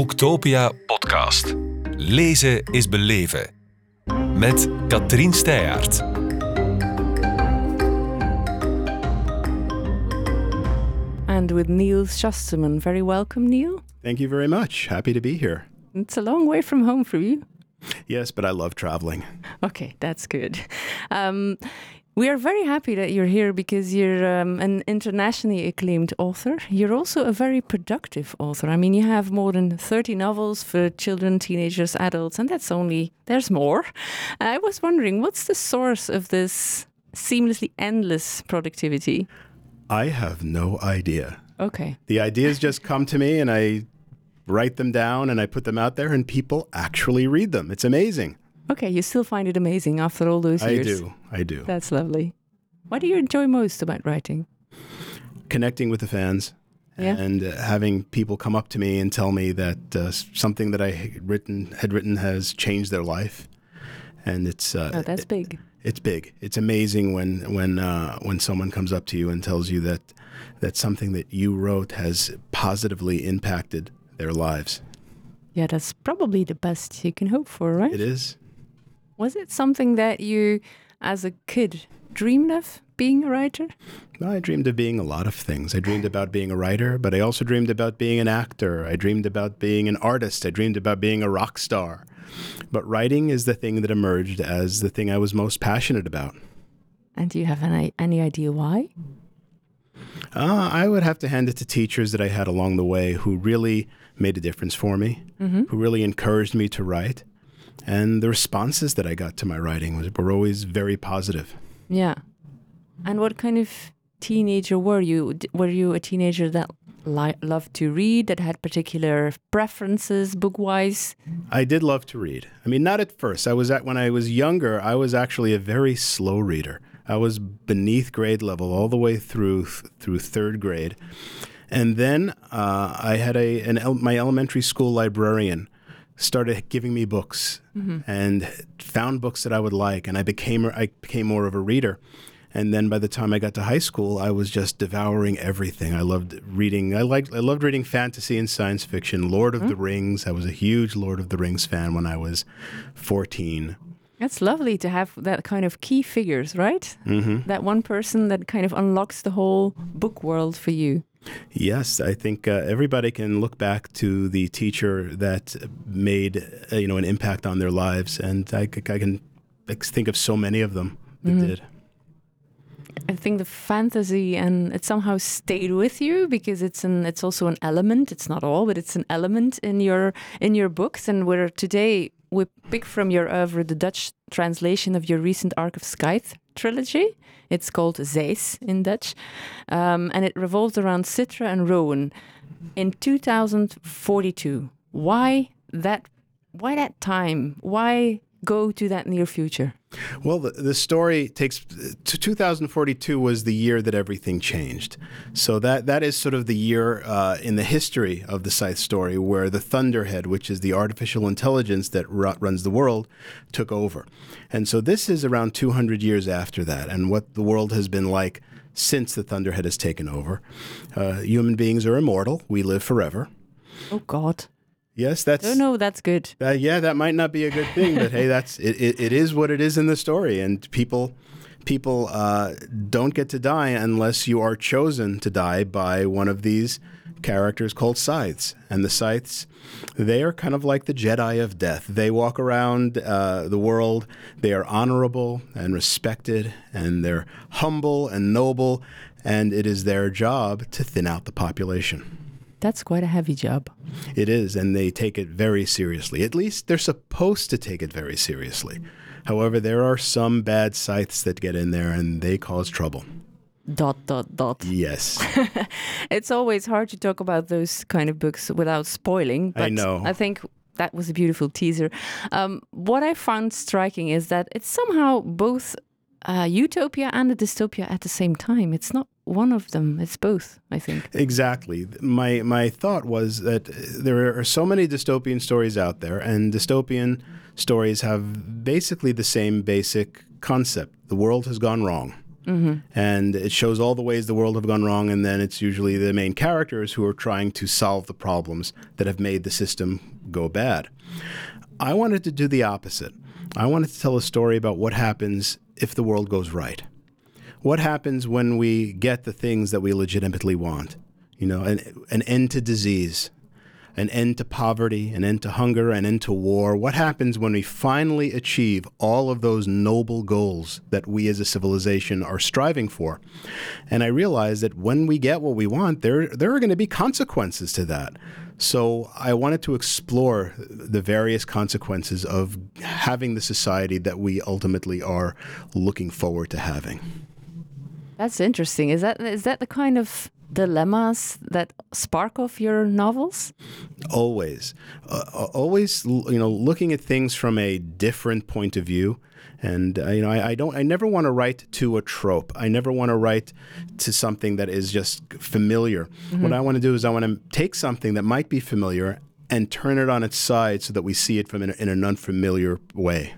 Boektopia podcast. Lezen is beleven. Met Katrien Steyaert. And with Neal Shusterman. Very welcome, Neal. Thank you very much. Happy to be here. It's a long way from home for you. Yes, but I love traveling. Okay, that's good. Um, we are very happy that you're here because you're um, an internationally acclaimed author. You're also a very productive author. I mean, you have more than 30 novels for children, teenagers, adults, and that's only, there's more. I was wondering, what's the source of this seamlessly endless productivity? I have no idea. Okay. The ideas just come to me and I write them down and I put them out there and people actually read them. It's amazing. Okay, you still find it amazing after all those years. I do. I do. That's lovely. What do you enjoy most about writing? Connecting with the fans Yeah. and uh, having people come up to me and tell me that uh, something that I had written had written has changed their life. And it's uh, Oh, that's big. it's big. It's amazing when when uh, when someone comes up to you and tells you that that something that you wrote has positively impacted their lives. Yeah, that's probably the best you can hope for, right? It is. Was it something that you, as a kid, dreamed of being a writer? I dreamed of being a lot of things. I dreamed about being a writer, but I also dreamed about being an actor. I dreamed about being an artist. I dreamed about being a rock star. But writing is the thing that emerged as the thing I was most passionate about. And do you have any, any idea why? Uh, I would have to hand it to teachers that I had along the way who really made a difference for me, who really encouraged me to write. And the responses that I got to my writing was, were always very positive. Yeah. And what kind of teenager were you? Were you a teenager that li- loved to read, that had particular preferences book wise? I did love to read. I mean, not at first. I was at when I was younger. I was actually a very slow reader. I was beneath grade level all the way through through third grade, and then uh, I had a an el- my elementary school librarian started giving me books mm-hmm. and found books that I would like, and I became I became more of a reader. And then by the time I got to high school, I was just devouring everything. I loved reading. I liked. I loved reading fantasy and science fiction. Lord of the mm-hmm. Rings. I was a huge Lord of the Rings fan when I was fourteen. That's lovely to have that kind of key figures, right? Mm-hmm. That one person that kind of unlocks the whole book world for you. Yes, I think uh, everybody can look back to the teacher that made uh, you know an impact on their lives, and I can think of so many of them that Mhm. did. I think the fantasy and it somehow stayed with you because it's an it's also an element. It's not all, but it's an element in your in your books. And we're today we pick from your oeuvre the Dutch translation of your recent Ark of Scythe trilogy. It's called Zeis in Dutch, um, and it revolves around Citra and Rowan. In 2042, why that? Why that time? Why go to that near future? Well, the, the story takes to 2042 was the year that everything changed. So that that is sort of the year uh, in the history of the Scythe story where the Thunderhead, which is the artificial intelligence that ru- runs the world, took over. And so this is around 200 years after that, and what the world has been like since the Thunderhead has taken over. Uh, human beings are immortal; we live forever. Oh God! Yes, that's. Oh no, that's good. Uh, yeah, that might not be a good thing, but hey, that's it, it, it is what it is in the story, and people people uh, don't get to die unless you are chosen to die by one of these characters called scythes. And the scythes, they are kind of like the Jedi of death. They walk around uh, the world. They are honorable and respected, and they're humble and noble. And it is their job to thin out the population. That's quite a heavy job. It is, and they take it very seriously. At least they're supposed to take it very seriously. However, there are some bad scythes that get in there and they cause trouble. Dot dot dot. Yes. It's always hard to talk about those kind of books without spoiling. But I know. I think that was a beautiful teaser. Um, what I found striking is that it's somehow both uh, utopia and a dystopia at the same time. It's not one of them. It's both. I think. Exactly. My my thought was that there are so many dystopian stories out there, and dystopian stories have basically the same basic concept. The world has gone wrong. Mm-hmm. And it shows all the ways the world have gone wrong, and then it's usually the main characters who are trying to solve the problems that have made the system go bad. I wanted to do the opposite. I wanted to tell a story about what happens if the world goes right. What happens when we get the things that we legitimately want? You know, an, an end to disease, an end to poverty, an end to hunger, an end to war. What happens when we finally achieve all of those noble goals that we as a civilization are striving for? And I realized that when we get what we want, there, there are going to be consequences to that. So I wanted to explore the various consequences of having the society that we ultimately are looking forward to having. That's interesting. Is that is that the kind of dilemmas that spark off your novels? always. Uh, always you know looking at things from a different point of view. And uh, you know I, I don't i never want to write to a trope. I never want to write to something that is just familiar. What i want to do is i want to take something that might be familiar and turn it on its side so that we see it from in, in an unfamiliar way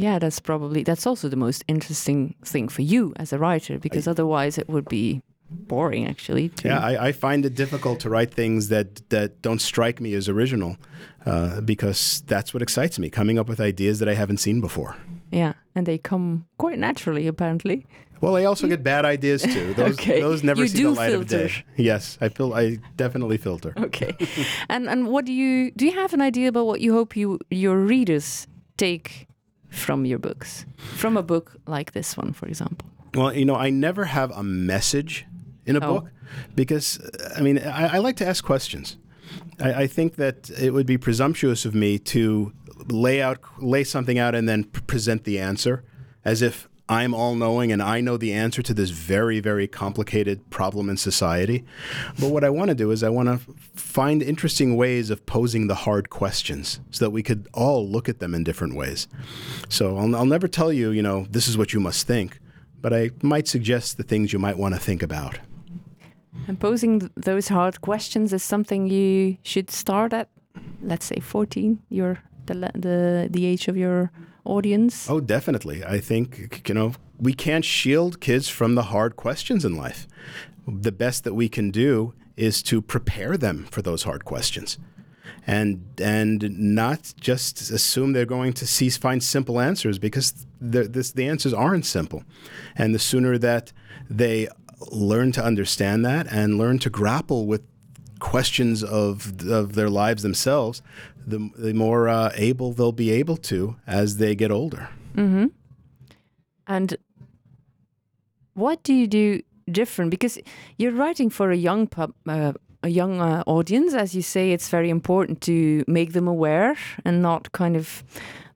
Yeah, that's probably that's also the most interesting thing for you as a writer because otherwise it would be boring actually. to- Yeah, I, I find it difficult to write things that, that don't strike me as original uh, because that's what excites me, coming up with ideas that I haven't seen before. yeah, and they come quite naturally apparently. Well, I also get bad ideas too. Those, Okay. those never You see the light of day. Yes, I feel I definitely filter. Okay. and and what do you do you have an idea about what you hope you your readers take from your books? From a book like this one, for example. Well, you know, I never have a message in a Oh. book because, I mean, I, I like to ask questions. I, I think that it would be presumptuous of me to lay out, lay something out, and then present the answer as if I'm all knowing and I know the answer to this very, very complicated problem in society. But what I want to do is I want to find interesting ways of posing the hard questions so that we could all look at them in different ways. So I'll, I'll never tell you, you know, this is what you must think, but I might suggest the things you might want to think about. And posing th- those hard questions is something you should start at, let's say, 14. Your the the the age of your audience. Oh, definitely. I think, you know, we can't shield kids from the hard questions in life. The best that we can do is to prepare them for those hard questions. And and not just assume they're going to see find simple answers because the, this, the answers aren't simple. And the sooner that they learn to understand that and learn to grapple with questions of of their lives themselves, the, the more uh, able they'll be able to as they get older. And what do you do different? Because you're writing for a young pub, uh, a young uh, audience, as you say. It's very important to make them aware and not kind of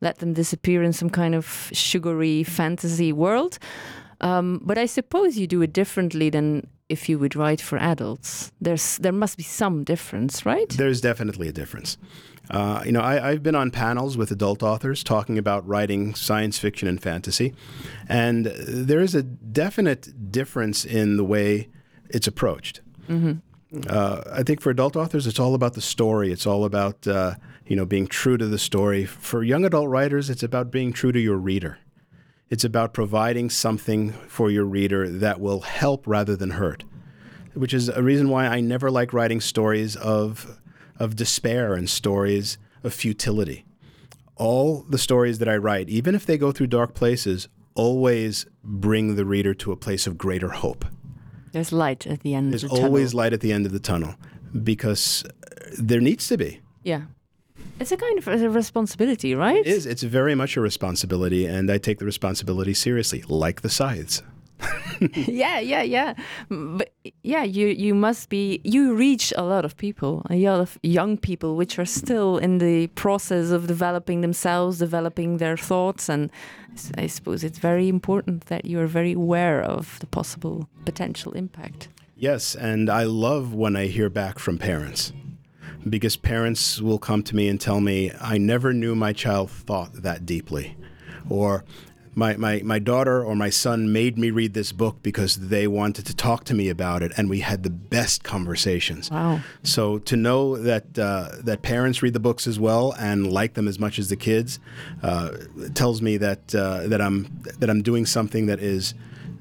let them disappear in some kind of sugary fantasy world. Um, but I suppose you do it differently than if you would write for adults. There's there must be some difference, right? There's definitely a difference. Uh, you know, I, I've been on panels with adult authors talking about writing science fiction and fantasy, and there is a definite difference in the way it's approached. Uh, I think for adult authors, it's all about the story. It's all about uh, you know being true to the story. For young adult writers, it's about being true to your reader. It's about providing something for your reader that will help rather than hurt, which is a reason why I never like writing stories of of despair and stories of futility. All the stories that I write, even if they go through dark places, always bring the reader to a place of greater hope. There's light at the end There's of the always tunnel. light at the end of the tunnel because there needs to be. Yeah. It's a kind of a responsibility, right? It is. It's very much a responsibility, and I take the responsibility seriously, like the scythes. yeah, yeah, yeah. But yeah, you you must be you reach a lot of people, a lot of young people which are still in the process of developing themselves, developing their thoughts and I suppose it's very important that you're very aware of the possible potential impact. Yes, and I love when I hear back from parents because parents will come to me and tell me, I never knew my child thought that deeply. Or my, my, my daughter or my son made me read this book because they wanted to talk to me about it, and we had the best conversations. Wow. So to know that uh, that parents read the books as well and like them as much as the kids uh, tells me that uh, that I'm that I'm doing something that is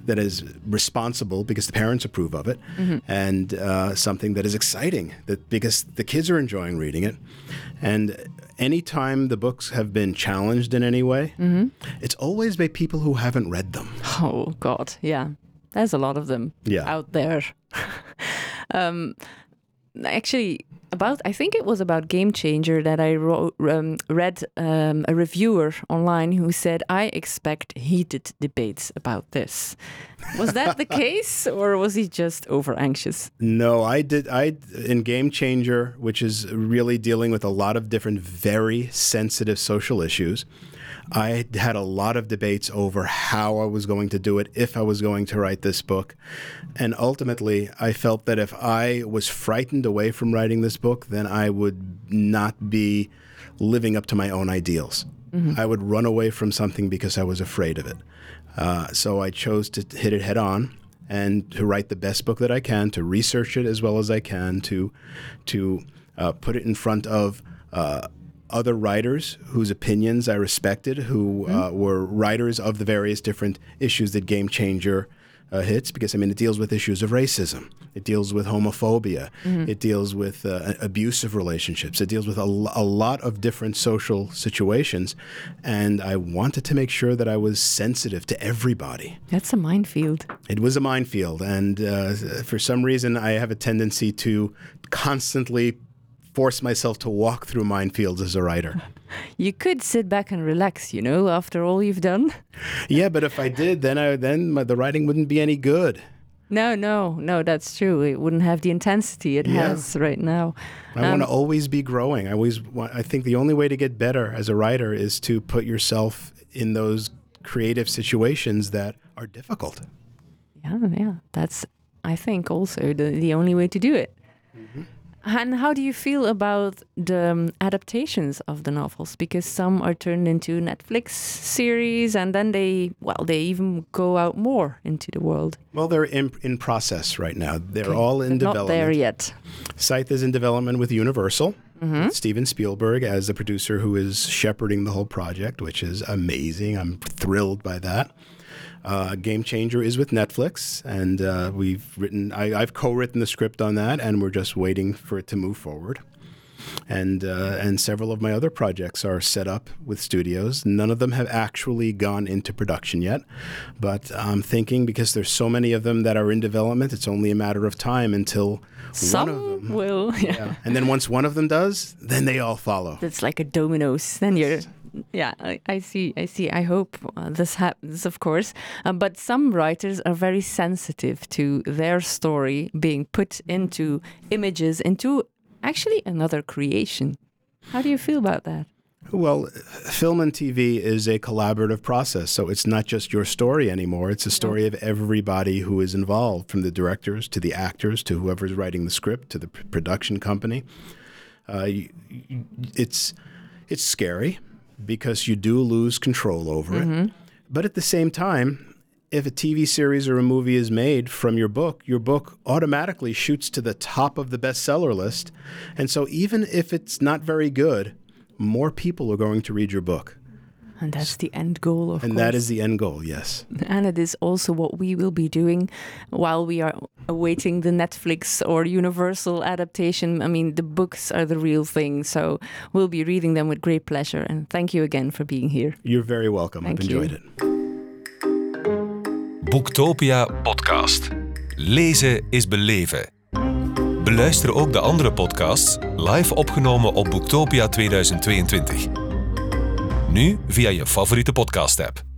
that is responsible because the parents approve of it, and uh, something that is exciting that because the kids are enjoying reading it, and anytime the books have been challenged in any way, it's always by people who haven't read them. Oh God, yeah, there's a lot of them Yeah. out there. um, actually, about I think it was about Game Changer that I wrote, um, read um, a reviewer online who said I expect heated debates about this. Was that the case, or was he just over anxious? No, I did. I in Game Changer, which is really dealing with a lot of different, very sensitive social issues. I had a lot of debates over how I was going to do it, if I was going to write this book. And ultimately, I felt that if I was frightened away from writing this book, then I would not be living up to my own ideals. I would run away from something because I was afraid of it. Uh, so I chose to hit it head on and to write the best book that I can, to research it as well as I can, to to uh, put it in front of uh, other writers whose opinions I respected, who uh, were writers of the various different issues that Game Changer uh, hits. Because I mean, it deals with issues of racism, it deals with homophobia, it deals with uh, abusive relationships, it deals with a, a lot of different social situations, and I wanted to make sure that I was sensitive to everybody. That's a minefield. It was a minefield, and uh, for some reason, I have a tendency to constantly force myself to walk through minefields as a writer. You could sit back and relax, you know, after all you've done. yeah, but if I did, then I then my, the writing wouldn't be any good. No, no, no, that's true. It wouldn't have the intensity it Yeah. has right now. I want to um, always be growing. I always want, I think the only way to get better as a writer is to put yourself in those creative situations that are difficult. Yeah, yeah. That's I think also the the only way to do it. Mm-hmm. And how do you feel about the um, adaptations of the novels? Because some are turned into Netflix series, and then they, well, they even go out more into the world. Well, they're in, in process right now. They're Okay, all in Not development. there yet. Scythe is in development with Universal. with Steven Spielberg as the producer who is shepherding the whole project, which is amazing. I'm thrilled by that. Uh, Game Changer is with Netflix, and uh, we've written. I, I've co-written the script on that, and we're just waiting for it to move forward. And uh, and several of my other projects are set up with studios. None of them have actually gone into production yet, but I'm thinking because there's so many of them that are in development, it's only a matter of time until Some one of them will. Yeah. yeah. And then once one of them does, then they all follow. It's like a dominoes. Then you're. Yeah, I, I see. I see. I hope uh, this happens, of course. Uh, but some writers are very sensitive to their story being put into images, into actually another creation. How do you feel about that? Well, film and TV is a collaborative process. So it's not just your story anymore. It's a story of everybody who is involved, from the directors to the actors to whoever's writing the script to the production company. Uh, it's, it's scary because you do lose control over it. Mm-hmm. But at the same time, if a TV series or a movie is made from your book, your book automatically shoots to the top of the bestseller list. And so even if it's not very good, more people are going to read your book. And that's the end goal, of And course. that is the end goal, yes. and it is also what we will be doing while we are awaiting the Netflix or Universal adaptation. I mean, the books are the real thing, so we'll be reading them with great pleasure. And thank you again for being here. You're very welcome. Thank I've you. enjoyed it. Boektopia podcast. Lezen is beleven. Beluister ook de andere podcasts live opgenomen op Boektopia 2022. Nu via je favoriete podcast-app.